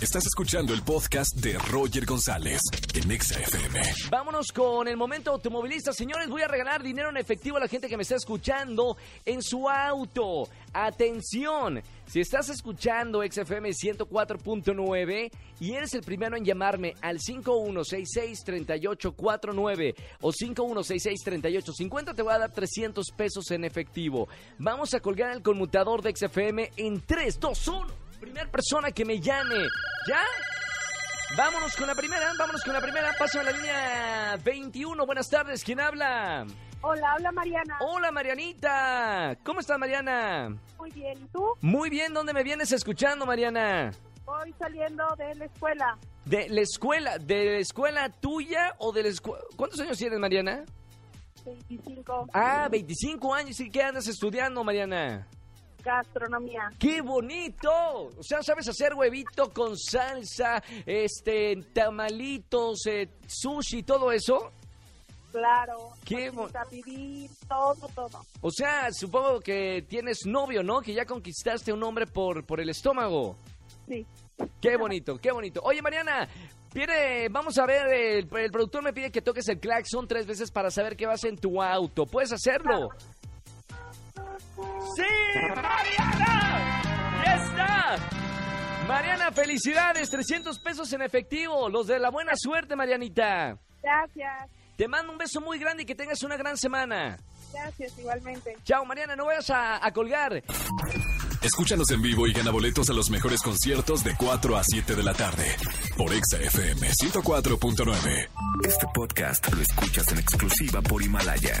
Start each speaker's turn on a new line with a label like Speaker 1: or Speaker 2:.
Speaker 1: Estás escuchando el podcast de Roger González en Exa FM.
Speaker 2: Vámonos con el momento automovilista. Señores, voy a regalar dinero en efectivo a la gente que me está escuchando en su auto. Atención, si estás escuchando XFM 104.9 y eres el primero en llamarme al 5166-3849 o 5166-3850, te voy a dar 300 pesos en efectivo. Vamos a colgar el conmutador de XFM en 3, 2, 1. Persona que me llame. ¿Ya? Vámonos con la primera, vámonos con la primera. Paso a la línea 21. Buenas tardes, ¿quién habla?
Speaker 3: Hola, habla Mariana.
Speaker 2: Hola, Marianita. ¿Cómo estás, Mariana?
Speaker 3: Muy bien, ¿y tú?
Speaker 2: Muy bien, ¿dónde me vienes escuchando, Mariana?
Speaker 3: Voy saliendo de la escuela.
Speaker 2: ¿De la escuela? ¿De la escuela tuya o de la escuela? ¿Cuántos años tienes, Mariana?
Speaker 3: 25.
Speaker 2: Ah, 25 años. ¿Y qué andas estudiando, Mariana?
Speaker 3: Gastronomía.
Speaker 2: ¡Qué bonito! O sea, ¿sabes hacer huevito con salsa, este, tamalitos, eh, sushi, todo eso?
Speaker 3: Claro.
Speaker 2: Qué
Speaker 3: vivir, todo, todo.
Speaker 2: O sea, supongo que tienes novio, ¿no? Que ya conquistaste un hombre por, por el estómago.
Speaker 3: Sí.
Speaker 2: Qué bonito, qué bonito. Oye, Mariana, pide, vamos a ver, el, el productor me pide que toques el claxon tres veces para saber qué vas en tu auto. ¿Puedes hacerlo? ¡Sí! ¡Mariana! ¡Ya está! Mariana, felicidades, 300 pesos en efectivo, los de la buena suerte, Marianita.
Speaker 3: Gracias.
Speaker 2: Te mando un beso muy grande y que tengas una gran semana.
Speaker 3: Gracias, igualmente.
Speaker 2: Chao, Mariana, no vayas a, a colgar.
Speaker 1: Escúchanos en vivo y gana boletos a los mejores conciertos de 4 a 7 de la tarde por Exa FM 104.9.
Speaker 4: Este podcast lo escuchas en exclusiva por Himalaya.